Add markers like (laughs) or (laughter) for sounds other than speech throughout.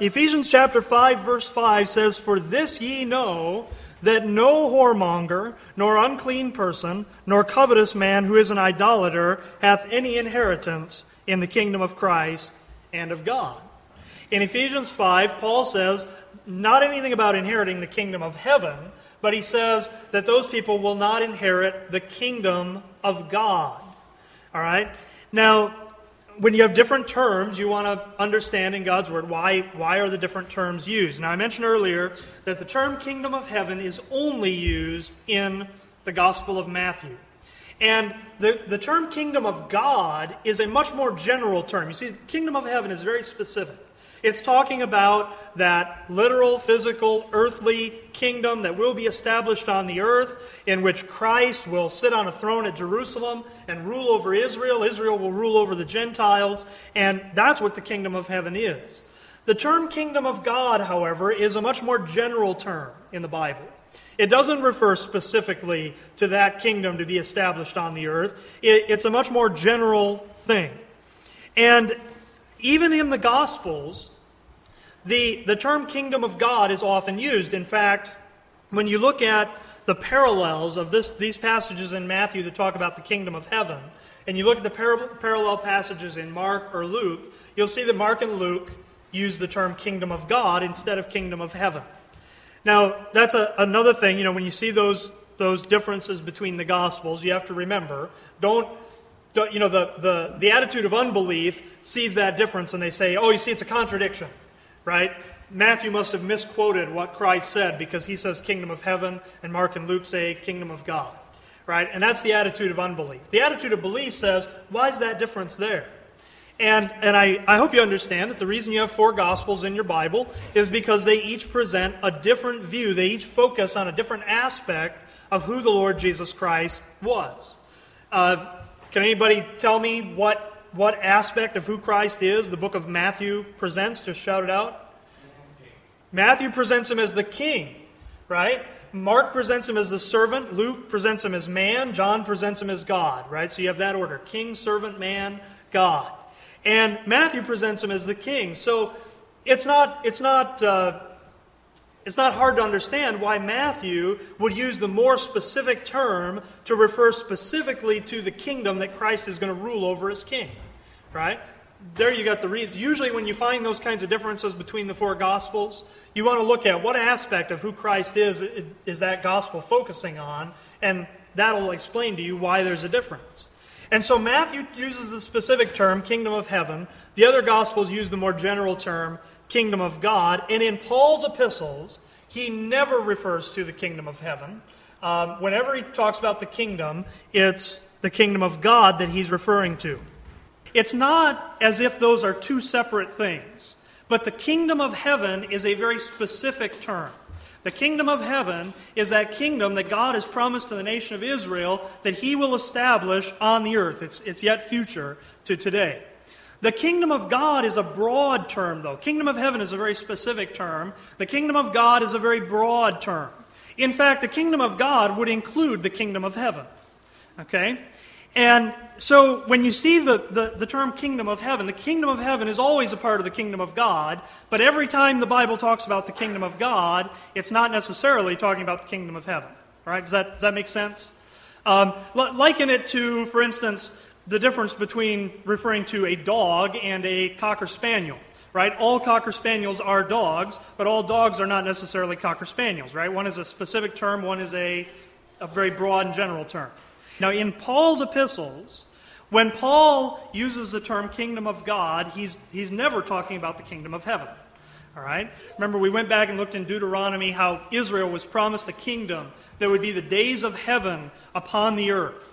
Ephesians chapter 5, verse 5 says, For this ye know that no whoremonger, nor unclean person, nor covetous man who is an idolater hath any inheritance in the kingdom of Christ and of God. In Ephesians 5, Paul says not anything about inheriting the kingdom of heaven, but he says that those people will not inherit the kingdom of God. All right? Now, when you have different terms, you want to understand in God's Word why, why are the different terms used. Now, I mentioned earlier that the term kingdom of heaven is only used in the Gospel of Matthew. And the, the term kingdom of God is a much more general term. You see, kingdom of heaven is very specific. It's talking about that literal, physical, earthly kingdom that will be established on the earth, in which Christ will sit on a throne at Jerusalem and rule over Israel. Israel will rule over the Gentiles, and that's what the kingdom of heaven is. The term kingdom of God, however, is a much more general term in the Bible. It doesn't refer specifically to that kingdom to be established on the earth. It, it's a much more general thing. And even in the Gospels, the, the term kingdom of God is often used. In fact, when you look at the parallels of this, these passages in Matthew that talk about the kingdom of heaven, and you look at the par- parallel passages in Mark or Luke, you'll see that Mark and Luke use the term kingdom of God instead of kingdom of heaven. Now, that's a, another thing, you know, when you see those, those differences between the Gospels, you have to remember don't, you know, the, the, the attitude of unbelief sees that difference and they say, oh, you see, it's a contradiction right? Matthew must have misquoted what Christ said because he says kingdom of heaven, and Mark and Luke say kingdom of God, right? And that's the attitude of unbelief. The attitude of belief says, why is that difference there? And, and I, I hope you understand that the reason you have four Gospels in your Bible is because they each present a different view. They each focus on a different aspect of who the Lord Jesus Christ was. Uh, can anybody tell me what what aspect of who Christ is the book of Matthew presents? Just shout it out. Matthew presents him as the king, right? Mark presents him as the servant. Luke presents him as man. John presents him as God, right? So you have that order king, servant, man, God. And Matthew presents him as the king. So it's not, it's not, uh, it's not hard to understand why Matthew would use the more specific term to refer specifically to the kingdom that Christ is going to rule over as king right? There you got the reason. Usually, when you find those kinds of differences between the four Gospels, you want to look at what aspect of who Christ is is that Gospel focusing on, and that'll explain to you why there's a difference. And so Matthew uses the specific term, kingdom of heaven. The other Gospels use the more general term, kingdom of God. And in Paul's epistles, he never refers to the kingdom of heaven. Um, whenever he talks about the kingdom, it's the kingdom of God that he's referring to. It's not as if those are two separate things, but the kingdom of heaven is a very specific term. The kingdom of heaven is that kingdom that God has promised to the nation of Israel that he will establish on the earth. It's, it's yet future to today. The kingdom of God is a broad term, though. Kingdom of heaven is a very specific term. The kingdom of God is a very broad term. In fact, the kingdom of God would include the kingdom of heaven. Okay? And so when you see the, the, the, term kingdom of heaven, the kingdom of heaven is always a part of the kingdom of God, but every time the Bible talks about the kingdom of God, it's not necessarily talking about the kingdom of heaven. Right? Does that, does that make sense? Um, liken it to, for instance, the difference between referring to a dog and a cocker spaniel. Right? All cocker spaniels are dogs, but all dogs are not necessarily cocker spaniels. Right? One is a specific term, one is a, a very broad and general term. Now, in Paul's epistles, when Paul uses the term kingdom of God, he's, he's never talking about the kingdom of heaven. All right? Remember, we went back and looked in Deuteronomy how Israel was promised a kingdom that would be the days of heaven upon the earth.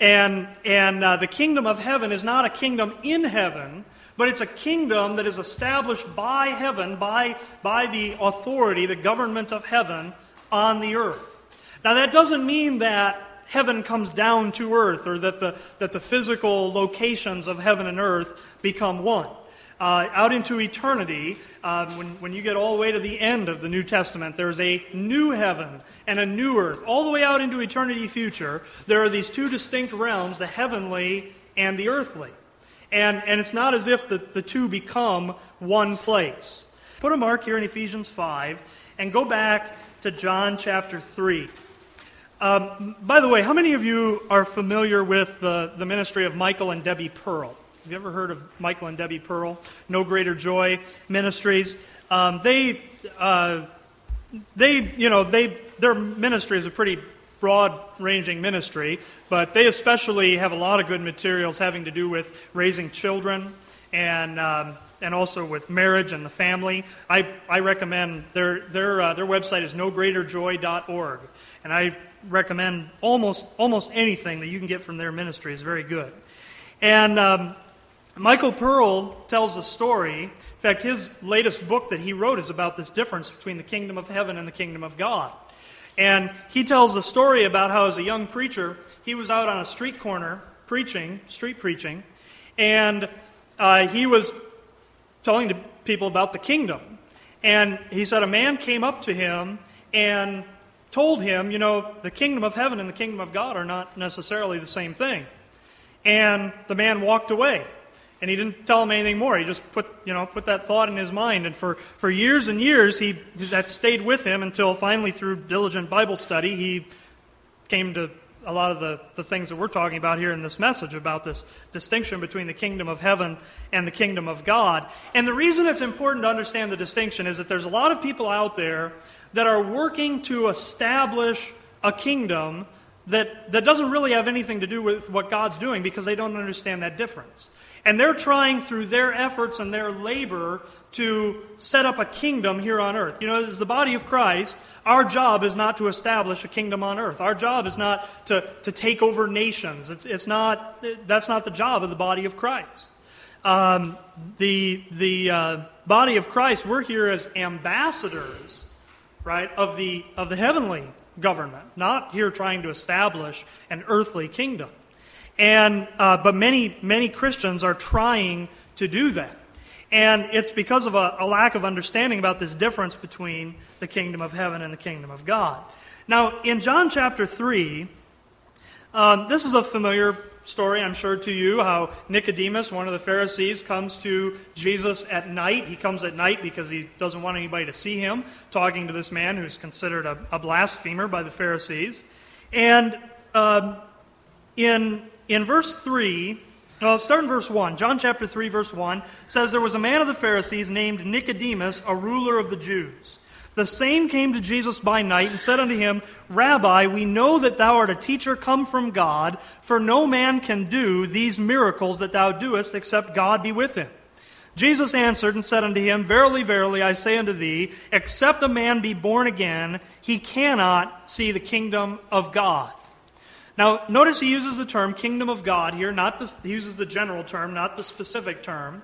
And, and uh, the kingdom of heaven is not a kingdom in heaven, but it's a kingdom that is established by heaven, by, by the authority, the government of heaven on the earth. Now, that doesn't mean that heaven comes down to earth or that the, that the physical locations of heaven and earth become one. Uh, out into eternity, uh, when, when you get all the way to the end of the New Testament, there's a new heaven and a new earth. All the way out into eternity future, there are these two distinct realms the heavenly and the earthly. And, and it's not as if the, the two become one place. Put a mark here in Ephesians 5 and go back to John chapter 3. Um, by the way, how many of you are familiar with the, the ministry of Michael and Debbie Pearl? Have you ever heard of Michael and Debbie Pearl? No Greater Joy Ministries. Um, they, uh, they, you know, they, their ministry is a pretty broad ranging ministry, but they especially have a lot of good materials having to do with raising children and, um, and also with marriage and the family. I, I recommend their, their, uh, their website is nogreaterjoy.org, and I recommend almost, almost anything that you can get from their ministry is very good. And um, Michael Pearl tells a story. In fact, his latest book that he wrote is about this difference between the kingdom of heaven and the kingdom of God. And he tells a story about how, as a young preacher, he was out on a street corner preaching, street preaching, and uh, he was telling to people about the kingdom. And he said a man came up to him and told him, you know, the kingdom of heaven and the kingdom of God are not necessarily the same thing. And the man walked away. And he didn't tell him anything more. He just put, you know, put that thought in his mind. And for, for years and years, he, that stayed with him until finally, through diligent Bible study, he came to a lot of the, the things that we're talking about here in this message about this distinction between the kingdom of heaven and the kingdom of God. And the reason it's important to understand the distinction is that there's a lot of people out there that are working to establish a kingdom that, that doesn't really have anything to do with what God's doing because they don't understand that difference. And they're trying through their efforts and their labor to set up a kingdom here on earth. You know, as the body of Christ, our job is not to establish a kingdom on earth. Our job is not to, to take over nations. It's, it's not, that's not the job of the body of Christ. Um, the the uh, body of Christ, we're here as ambassadors, right, of the, of the heavenly government, not here trying to establish an earthly kingdom. And, uh, but many, many Christians are trying to do that. And it's because of a, a, lack of understanding about this difference between the kingdom of heaven and the kingdom of God. Now, in John chapter 3, um, this is a familiar story, I'm sure, to you how Nicodemus, one of the Pharisees, comes to Jesus at night. He comes at night because he doesn't want anybody to see him talking to this man who's considered a, a blasphemer by the Pharisees. And um, in in verse 3, well, start in verse 1. John chapter 3, verse 1 says, There was a man of the Pharisees named Nicodemus, a ruler of the Jews. The same came to Jesus by night and said unto him, Rabbi, we know that thou art a teacher come from God, for no man can do these miracles that thou doest except God be with him. Jesus answered and said unto him, Verily, verily, I say unto thee, except a man be born again, he cannot see the kingdom of God. Now, notice he uses the term kingdom of God here, not the, he uses the general term, not the specific term.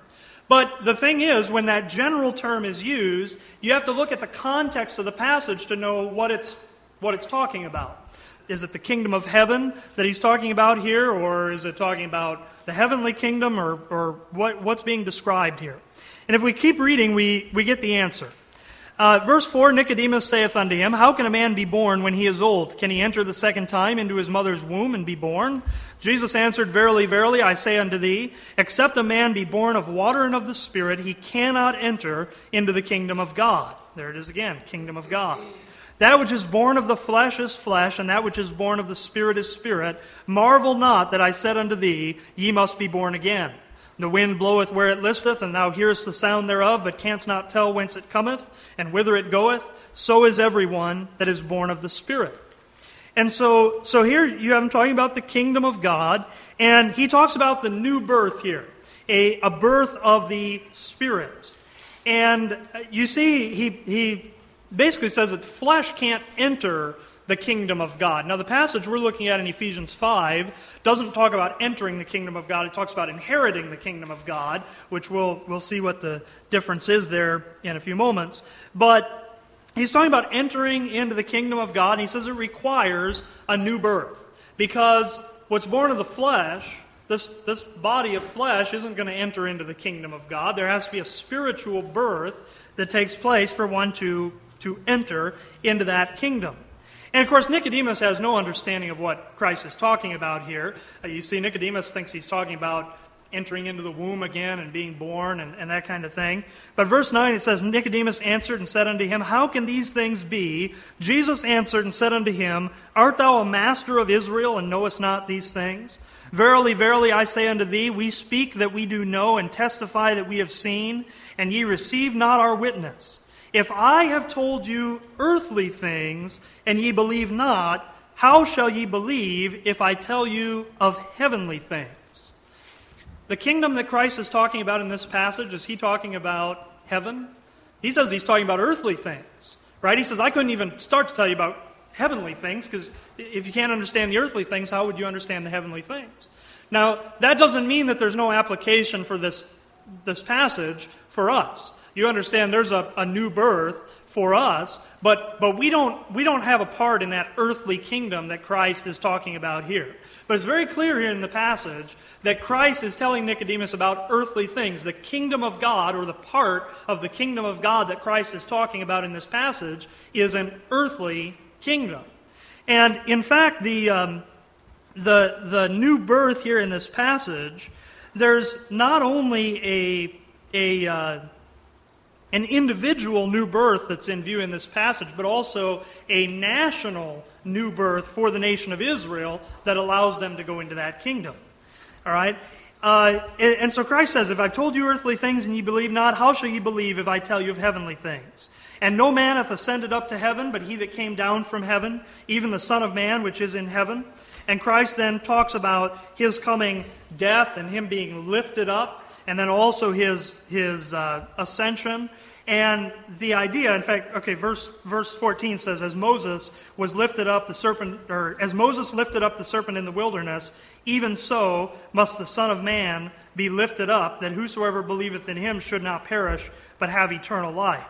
But the thing is, when that general term is used, you have to look at the context of the passage to know what it's, what it's talking about. Is it the kingdom of heaven that he's talking about here, or is it talking about the heavenly kingdom, or, or what, what's being described here? And if we keep reading, we, we get the answer. Uh, verse 4 Nicodemus saith unto him, How can a man be born when he is old? Can he enter the second time into his mother's womb and be born? Jesus answered, Verily, verily, I say unto thee, except a man be born of water and of the Spirit, he cannot enter into the kingdom of God. There it is again, kingdom of God. That which is born of the flesh is flesh, and that which is born of the Spirit is spirit. Marvel not that I said unto thee, Ye must be born again. The wind bloweth where it listeth, and thou hearest the sound thereof, but canst not tell whence it cometh, and whither it goeth. So is everyone that is born of the Spirit. And so, so here you have him talking about the kingdom of God, and he talks about the new birth here, a, a birth of the Spirit. And uh, you see, he, he basically says that flesh can't enter the kingdom of God. Now, the passage we're looking at in Ephesians 5 doesn't talk about entering the kingdom of God, it talks about inheriting the kingdom of God, which we'll, we'll see what the difference is there in a few moments. But he's talking about entering into the kingdom of God, and he says it requires a new birth. Because what's born of the flesh, this, this body of flesh, isn't going to enter into the kingdom of God. There has to be a spiritual birth that takes place for one to, to enter into that kingdom. And of course, Nicodemus has no understanding of what Christ is talking about here. Uh, you see, Nicodemus thinks he's talking about entering into the womb again and being born and, and that kind of thing. But verse 9 it says, Nicodemus answered and said unto him, How can these things be? Jesus answered and said unto him, Art thou a master of Israel and knowest not these things? Verily, verily, I say unto thee, we speak that we do know and testify that we have seen, and ye receive not our witness. If I have told you earthly things, and ye believe not, how shall ye believe if I tell you of heavenly things? The kingdom that Christ is talking about in this passage, is he talking about heaven? He says he's talking about earthly things, right? He says, I couldn't even start to tell you about heavenly things because if you can't understand the earthly things, how would you understand the heavenly things? Now, that doesn't mean that there's no application for this, this passage for us. You understand there's a, a new birth for us, but, but we, don't, we don't have a part in that earthly kingdom that Christ is talking about here. But it's very clear here in the passage that Christ is telling Nicodemus about earthly things. The kingdom of God, or the part of the kingdom of God that Christ is talking about in this passage, is an earthly kingdom. And in fact, the, um, the, the new birth here in this passage, there's not only a, a uh, an individual new birth that's in view in this passage, but also a national new birth for the nation of Israel that allows them to go into that kingdom. All right? Uh, and so Christ says, If I've told you earthly things and ye believe not, how shall ye believe if I tell you of heavenly things? And no man hath ascended up to heaven, but he that came down from heaven, even the Son of Man which is in heaven. And Christ then talks about his coming death and him being lifted up and then also his, his uh, ascension. And the idea, in fact, okay, verse, verse 14 says, As Moses was lifted up the serpent, or as Moses lifted up the serpent in the wilderness, even so must the Son of Man be lifted up, that whosoever believeth in him should not perish, but have eternal life.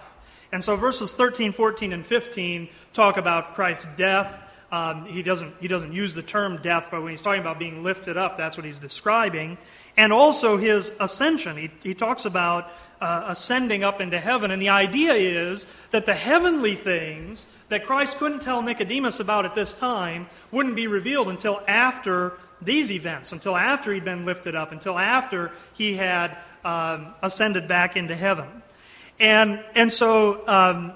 And so verses 13, 14, and 15 talk about Christ's death um, he, doesn't, he doesn't use the term death, but when he's talking about being lifted up, that's what he's describing. And also his ascension. He, he talks about uh, ascending up into heaven. And the idea is that the heavenly things that Christ couldn't tell Nicodemus about at this time wouldn't be revealed until after these events, until after he'd been lifted up, until after he had um, ascended back into heaven. And, and so um,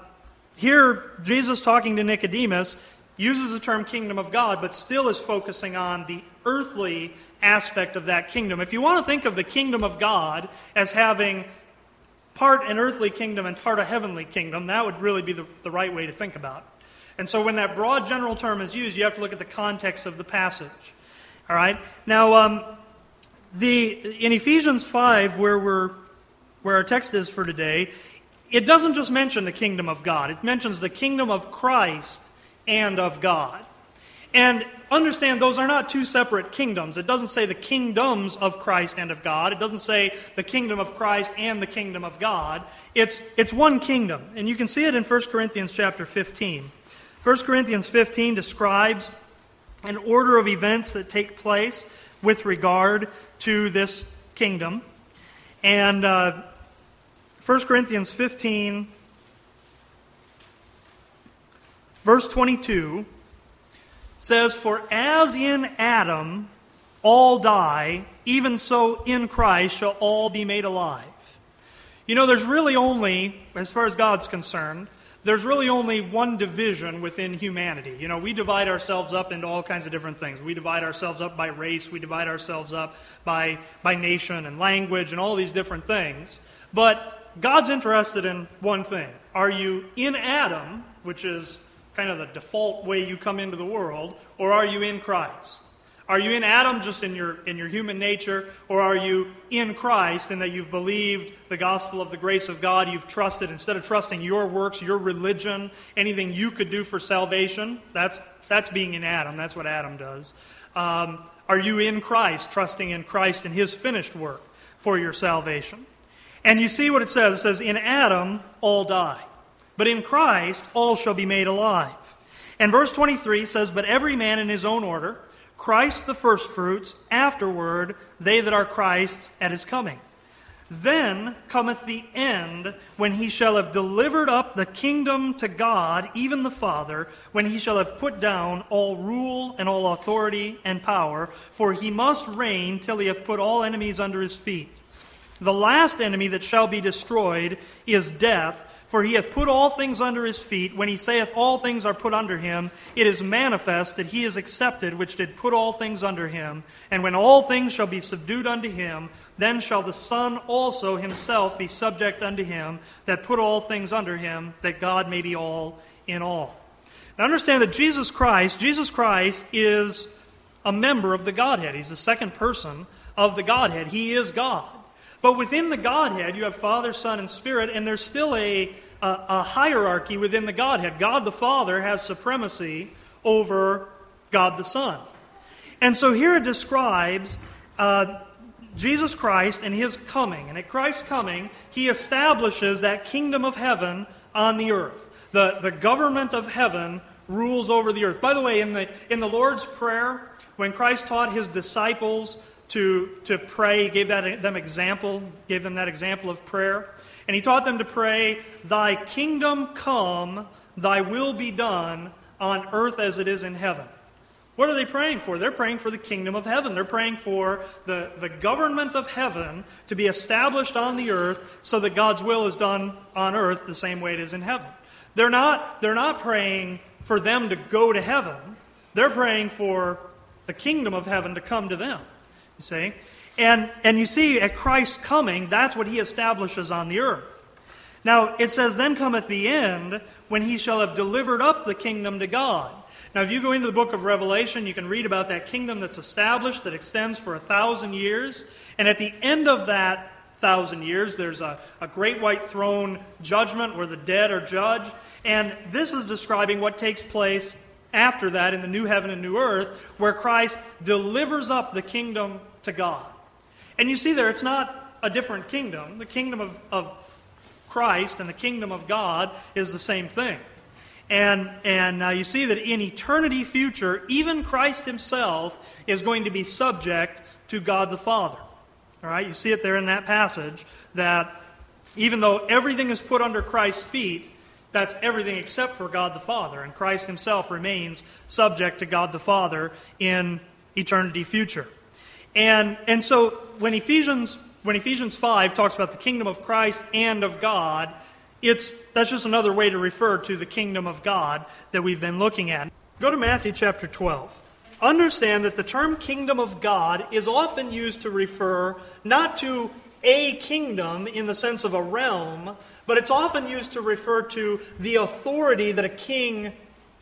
here, Jesus talking to Nicodemus, uses the term kingdom of God, but still is focusing on the earthly aspect of that kingdom. If you want to think of the kingdom of God as having part an earthly kingdom and part a heavenly kingdom, that would really be the, the right way to think about it. And so when that broad general term is used, you have to look at the context of the passage. All right? Now, um, the, in Ephesians 5, where, we're, where our text is for today, it doesn't just mention the kingdom of God, it mentions the kingdom of Christ and of God. And understand those are not two separate kingdoms. It doesn't say the kingdoms of Christ and of God. It doesn't say the kingdom of Christ and the kingdom of God. It's, it's one kingdom. And you can see it in 1 Corinthians chapter 15. 1 Corinthians 15 describes an order of events that take place with regard to this kingdom. And uh, 1 Corinthians 15 verse 22 says, For as in Adam all die, even so in Christ shall all be made alive. You know, there's really only, as far as God's concerned, there's really only one division within humanity. You know, we divide ourselves up into all kinds of different things. We divide ourselves up by race, we divide ourselves up by, by nation and language and all these different things. But God's interested in one thing. Are you in Adam, which is kind of the default way you come into the world, or are you in Christ? Are you in Adam just in your, in your human nature, or are you in Christ in that you've believed the gospel of the grace of God? You've trusted, instead of trusting your works, your religion, anything you could do for salvation? That's, that's being in Adam. That's what Adam does. Um, are you in Christ, trusting in Christ and his finished work for your salvation? And you see what it says. It says, In Adam, all die. But in Christ, all shall be made alive. And verse 23 says, But every man in his own order. Christ the firstfruits, afterward they that are Christ's at his coming. Then cometh the end, when he shall have delivered up the kingdom to God, even the Father, when he shall have put down all rule and all authority and power, for he must reign till he hath put all enemies under his feet. The last enemy that shall be destroyed is death, for he hath put all things under his feet. When he saith all things are put under him, it is manifest that he is accepted which did put all things under him. And when all things shall be subdued unto him, then shall the Son also himself be subject unto him that put all things under him, that God may be all in all. Now understand that Jesus Christ, Jesus Christ is a member of the Godhead. He's the second person of the Godhead. He is God. But within the Godhead, you have Father, Son, and Spirit, and there's still a, a, a, hierarchy within the Godhead. God the Father has supremacy over God the Son. And so here it describes uh, Jesus Christ and his coming. And at Christ's coming, he establishes that kingdom of heaven on the earth. The, the government of heaven rules over the earth. By the way, in the, in the Lord's Prayer, when Christ taught his disciples to, to pray. Gave that, them example, gave them that example of prayer. And he taught them to pray, Thy kingdom come, thy will be done on earth as it is in heaven. What are they praying for? They're praying for the kingdom of heaven. They're praying for the, the government of heaven to be established on the earth so that God's will is done on earth the same way it is in heaven. They're not, they're not praying for them to go to heaven. They're praying for the kingdom of heaven to come to them. You see? And, and you see, at Christ's coming, that's what he establishes on the earth. Now, it says, Then cometh the end, when he shall have delivered up the kingdom to God. Now, if you go into the book of Revelation, you can read about that kingdom that's established, that extends for a thousand years. And at the end of that thousand years, there's a, a great white throne judgment where the dead are judged. And this is describing what takes place after that in the new heaven and new earth, where Christ delivers up the kingdom to God. And you see there, it's not a different kingdom. The kingdom of, of Christ and the kingdom of God is the same thing. And, and uh, you see that in eternity future, even Christ himself is going to be subject to God the Father. All right, you see it there in that passage that even though everything is put under Christ's feet, that's everything except for God the Father. And Christ himself remains subject to God the Father in eternity future. And, and so when Ephesians, when Ephesians 5 talks about the kingdom of Christ and of God, it's, that's just another way to refer to the kingdom of God that we've been looking at. Go to Matthew chapter 12. Understand that the term kingdom of God is often used to refer not to a kingdom in the sense of a realm, but it's often used to refer to the authority that a king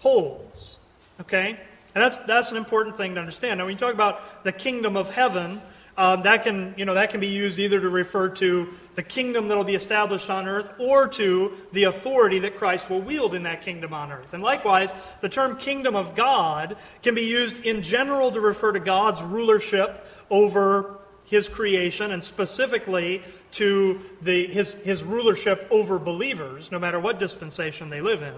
holds. Okay? And that's, that's an important thing to understand. Now, when you talk about the kingdom of heaven, um, that, can, you know, that can be used either to refer to the kingdom that will be established on earth or to the authority that Christ will wield in that kingdom on earth. And likewise, the term kingdom of God can be used in general to refer to God's rulership over his creation and specifically to the, his, his rulership over believers, no matter what dispensation they live in.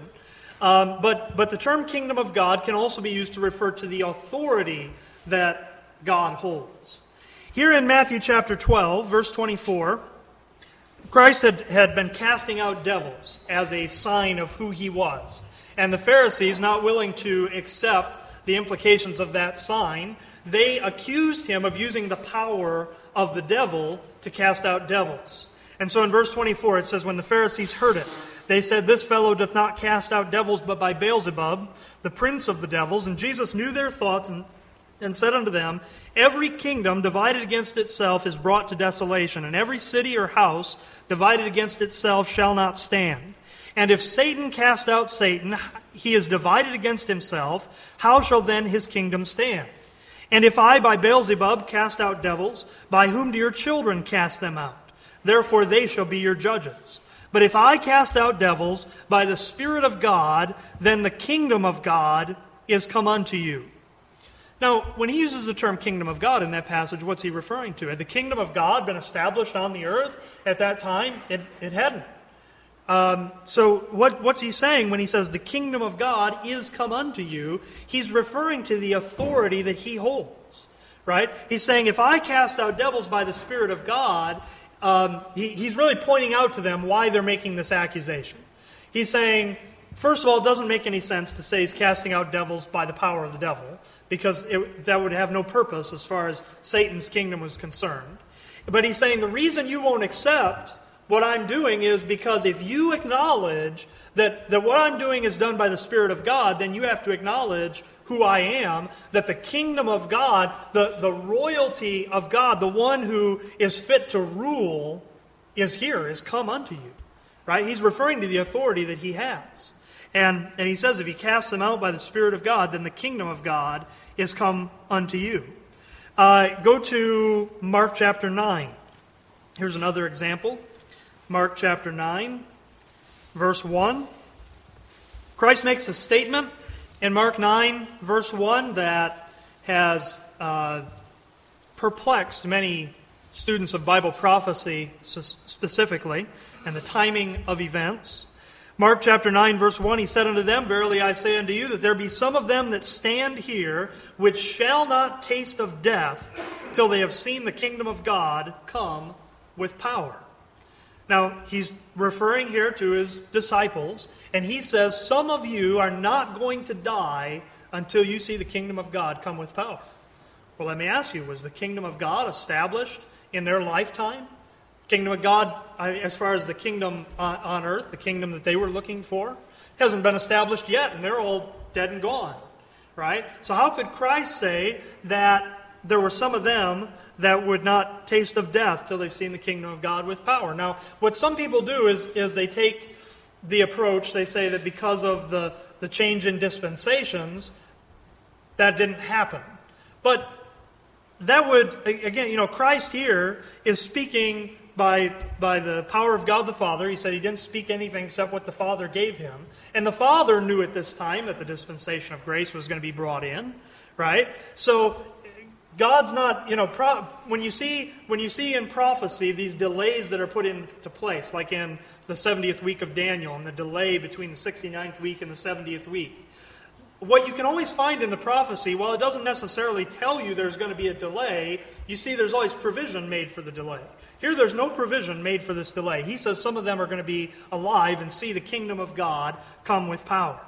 Um, but, but the term kingdom of God can also be used to refer to the authority that God holds. Here in Matthew chapter 12, verse 24, Christ had, had been casting out devils as a sign of who he was. And the Pharisees, not willing to accept the implications of that sign, they accused him of using the power of the devil to cast out devils. And so in verse 24 it says, When the Pharisees heard it, they said, This fellow doth not cast out devils, but by Beelzebub, the prince of the devils. And Jesus knew their thoughts and, and said unto them, Every kingdom divided against itself is brought to desolation, and every city or house divided against itself shall not stand. And if Satan cast out Satan, he is divided against himself. How shall then his kingdom stand? And if I, by Beelzebub, cast out devils, by whom do your children cast them out? Therefore they shall be your judges. But if I cast out devils by the Spirit of God, then the kingdom of God is come unto you. Now, when he uses the term kingdom of God in that passage, what's he referring to? Had the kingdom of God been established on the earth at that time? It, it hadn't. Um, so, what, what's he saying when he says the kingdom of God is come unto you? He's referring to the authority that he holds, right? He's saying, if I cast out devils by the Spirit of God, um, he, he's really pointing out to them why they're making this accusation. He's saying, first of all, it doesn't make any sense to say he's casting out devils by the power of the devil, because it, that would have no purpose as far as Satan's kingdom was concerned. But he's saying the reason you won't accept what I'm doing is because if you acknowledge that, that what I'm doing is done by the Spirit of God, then you have to acknowledge who I am, that the kingdom of God, the, the royalty of God, the one who is fit to rule, is here, is come unto you. Right? He's referring to the authority that he has. And, and he says, if he casts them out by the Spirit of God, then the kingdom of God is come unto you. Uh, go to Mark chapter 9. Here's another example. Mark chapter 9, verse 1. Christ makes a statement in Mark 9, verse 1, that has uh, perplexed many students of Bible prophecy specifically and the timing of events. Mark chapter 9, verse 1, he said unto them, Verily I say unto you, that there be some of them that stand here which shall not taste of death till they have seen the kingdom of God come with power. Now, he's referring here to his disciples, and he says, Some of you are not going to die until you see the kingdom of God come with power. Well, let me ask you, was the kingdom of God established in their lifetime? Kingdom of God, as far as the kingdom on earth, the kingdom that they were looking for, hasn't been established yet, and they're all dead and gone. Right? So, how could Christ say that there were some of them that would not taste of death till they've seen the kingdom of God with power. Now, what some people do is, is they take the approach, they say that because of the, the change in dispensations, that didn't happen. But that would, again, you know, Christ here is speaking by, by the power of God the Father. He said he didn't speak anything except what the Father gave him. And the Father knew at this time that the dispensation of grace was going to be brought in, right? So God's not, you know, pro- when you see when you see in prophecy these delays that are put into place, like in the 70th week of Daniel and the delay between the 69th week and the 70th week. What you can always find in the prophecy, while it doesn't necessarily tell you there's going to be a delay, you see there's always provision made for the delay. Here, there's no provision made for this delay. He says some of them are going to be alive and see the kingdom of God come with power.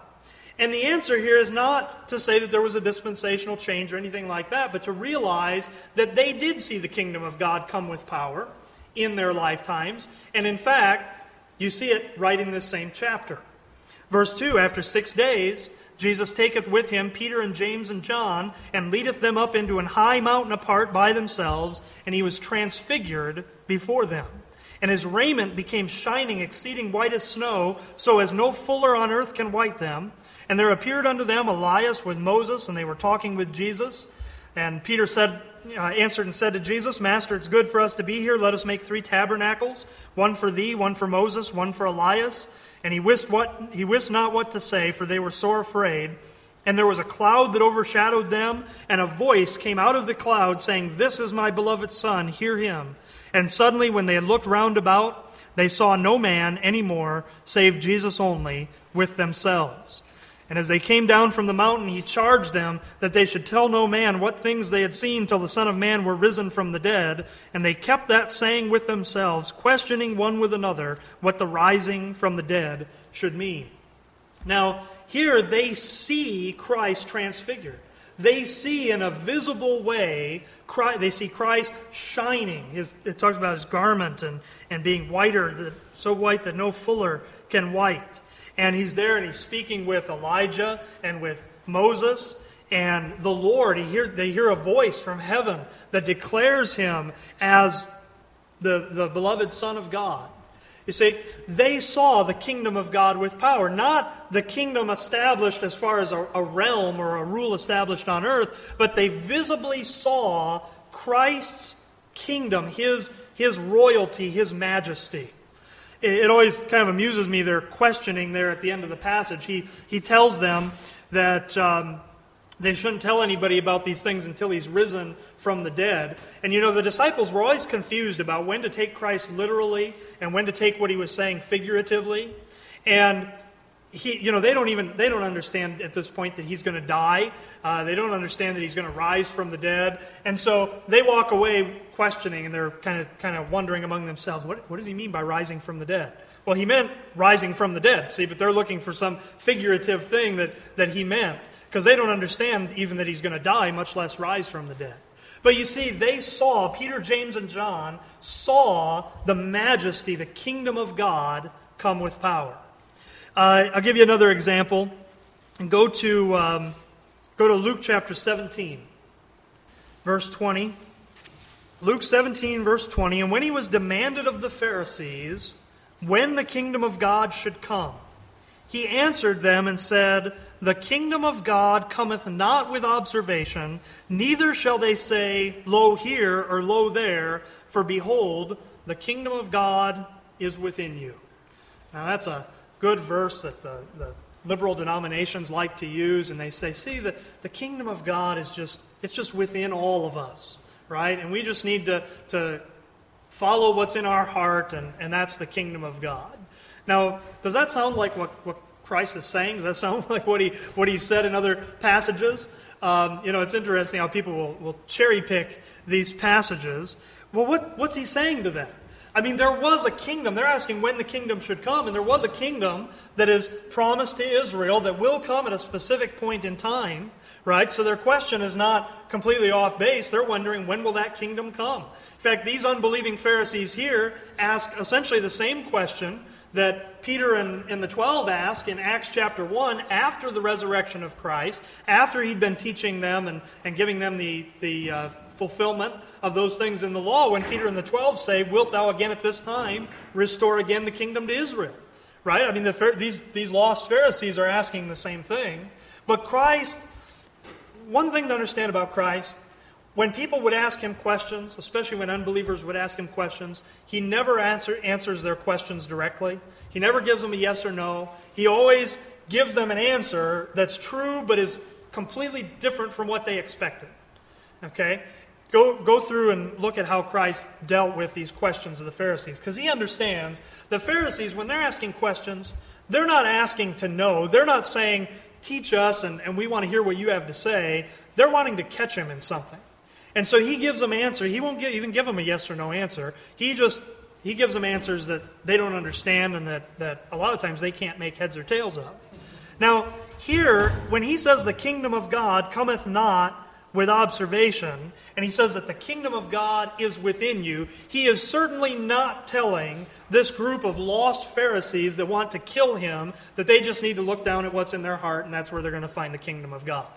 And the answer here is not to say that there was a dispensational change or anything like that, but to realize that they did see the kingdom of God come with power in their lifetimes. And in fact, you see it right in this same chapter. Verse 2 After six days, Jesus taketh with him Peter and James and John, and leadeth them up into an high mountain apart by themselves, and he was transfigured before them. And his raiment became shining, exceeding white as snow, so as no fuller on earth can white them. And there appeared unto them Elias with Moses, and they were talking with Jesus. And Peter said, uh, answered and said to Jesus, Master, it's good for us to be here. Let us make three tabernacles one for thee, one for Moses, one for Elias. And he wist, what, he wist not what to say, for they were sore afraid. And there was a cloud that overshadowed them, and a voice came out of the cloud, saying, This is my beloved Son, hear him. And suddenly, when they had looked round about, they saw no man any more, save Jesus only, with themselves. And as they came down from the mountain, he charged them that they should tell no man what things they had seen till the Son of Man were risen from the dead. And they kept that saying with themselves, questioning one with another what the rising from the dead should mean. Now, here they see Christ transfigured. They see in a visible way, Christ, they see Christ shining. His, it talks about his garment and, and being whiter, so white that no fuller can white. And he's there and he's speaking with Elijah and with Moses. And the Lord, he hear, they hear a voice from heaven that declares him as the, the beloved Son of God. You see, they saw the kingdom of God with power, not the kingdom established as far as a, a, realm or a rule established on earth, but they visibly saw Christ's kingdom, his, his royalty, his majesty. It, always kind of amuses me their questioning there at the end of the passage. He, he tells them that um, they shouldn't tell anybody about these things until he's risen from the dead. And you know, the disciples were always confused about when to take Christ literally and when to take what he was saying figuratively. And he, you know, they don't even they don't understand at this point that he's going to die. Uh, they don't understand that he's going to rise from the dead, and so they walk away questioning, and they're kind of kind of wondering among themselves, what what does he mean by rising from the dead? Well, he meant rising from the dead. See, but they're looking for some figurative thing that that he meant because they don't understand even that he's going to die, much less rise from the dead. But you see, they saw, Peter, James, and John saw the majesty, the kingdom of God come with power. Uh, I'll give you another example. And go to, um, go to Luke chapter 17, verse 20. Luke 17, verse 20. And when he was demanded of the Pharisees when the kingdom of God should come, he answered them and said, The kingdom of God cometh not with observation, neither shall they say, Lo here or lo there, for behold, the kingdom of God is within you. Now that's a good verse that the, the liberal denominations like to use, and they say, see, the, the kingdom of God is just, it's just within all of us, right? And we just need to, to follow what's in our heart, and, and that's the kingdom of God. Now, does that sound like what, what Christ is saying? Does that (laughs) sound like what he, what he said in other passages? Um, you know, it's interesting how people will, will cherry pick these passages. Well, what, what's he saying to them? I mean, there was a kingdom. They're asking when the kingdom should come, and there was a kingdom that is promised to Israel that will come at a specific point in time, right? So their question is not completely off base. They're wondering when will that kingdom come? In fact, these unbelieving Pharisees here ask essentially the same question that Peter and, and the 12 ask in Acts chapter 1 after the resurrection of Christ, after he'd been teaching them and, and giving them the, the uh, fulfillment of those things in the law, when Peter and the 12 say, Wilt thou again at this time restore again the kingdom to Israel? Right? I mean, the, these, these lost Pharisees are asking the same thing. But Christ, one thing to understand about Christ, when people would ask him questions, especially when unbelievers would ask him questions, he never answer, answers their questions directly. He never gives them a yes or no. He always gives them an answer that's true but is completely different from what they expected. Okay? Go, go through and look at how Christ dealt with these questions of the Pharisees because he understands the Pharisees, when they're asking questions, they're not asking to know. They're not saying, teach us and, and we want to hear what you have to say. They're wanting to catch him in something. And so he gives them answer. He won't even give them a yes or no answer. He just he gives them answers that they don't understand and that, that a lot of times they can't make heads or tails of. Now, here, when he says the kingdom of God cometh not with observation, and he says that the kingdom of God is within you, he is certainly not telling this group of lost Pharisees that want to kill him that they just need to look down at what's in their heart and that's where they're going to find the kingdom of God.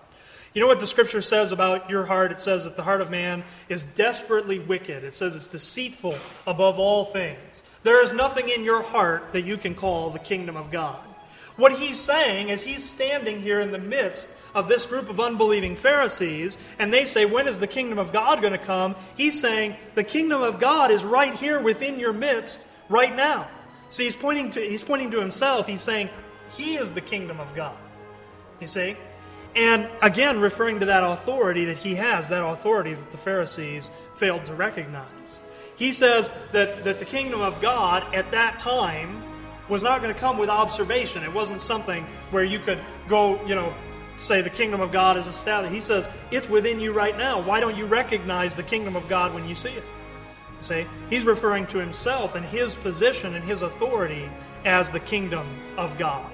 You know what the scripture says about your heart? It says that the heart of man is desperately wicked. It says it's deceitful above all things. There is nothing in your heart that you can call the kingdom of God. What he's saying is he's standing here in the midst of this group of unbelieving Pharisees, and they say, When is the kingdom of God going to come? He's saying, The kingdom of God is right here within your midst right now. See, he's pointing to, he's pointing to himself. He's saying, He is the kingdom of God. You see? And again, referring to that authority that he has, that authority that the Pharisees failed to recognize. He says that, that the kingdom of God at that time was not going to come with observation. It wasn't something where you could go, you know, say the kingdom of God is established. He says it's within you right now. Why don't you recognize the kingdom of God when you see it? See, he's referring to himself and his position and his authority as the kingdom of God.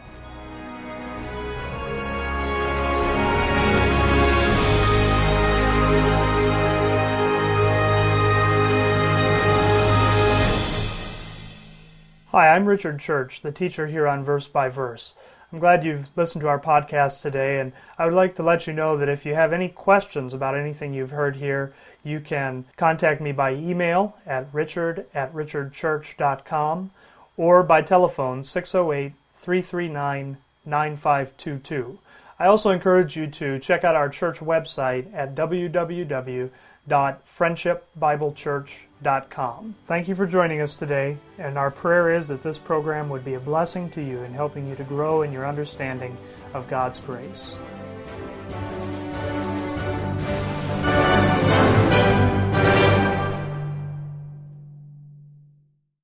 Hi, I'm Richard Church, the teacher here on Verse by Verse. I'm glad you've listened to our podcast today, and I would like to let you know that if you have any questions about anything you've heard here, you can contact me by email at richard at richardchurch.com or by telephone 608 339 9522. I also encourage you to check out our church website at www.friendshipbiblechurch.com. Thank you for joining us today, and our prayer is that this program would be a blessing to you in helping you to grow in your understanding of God's grace.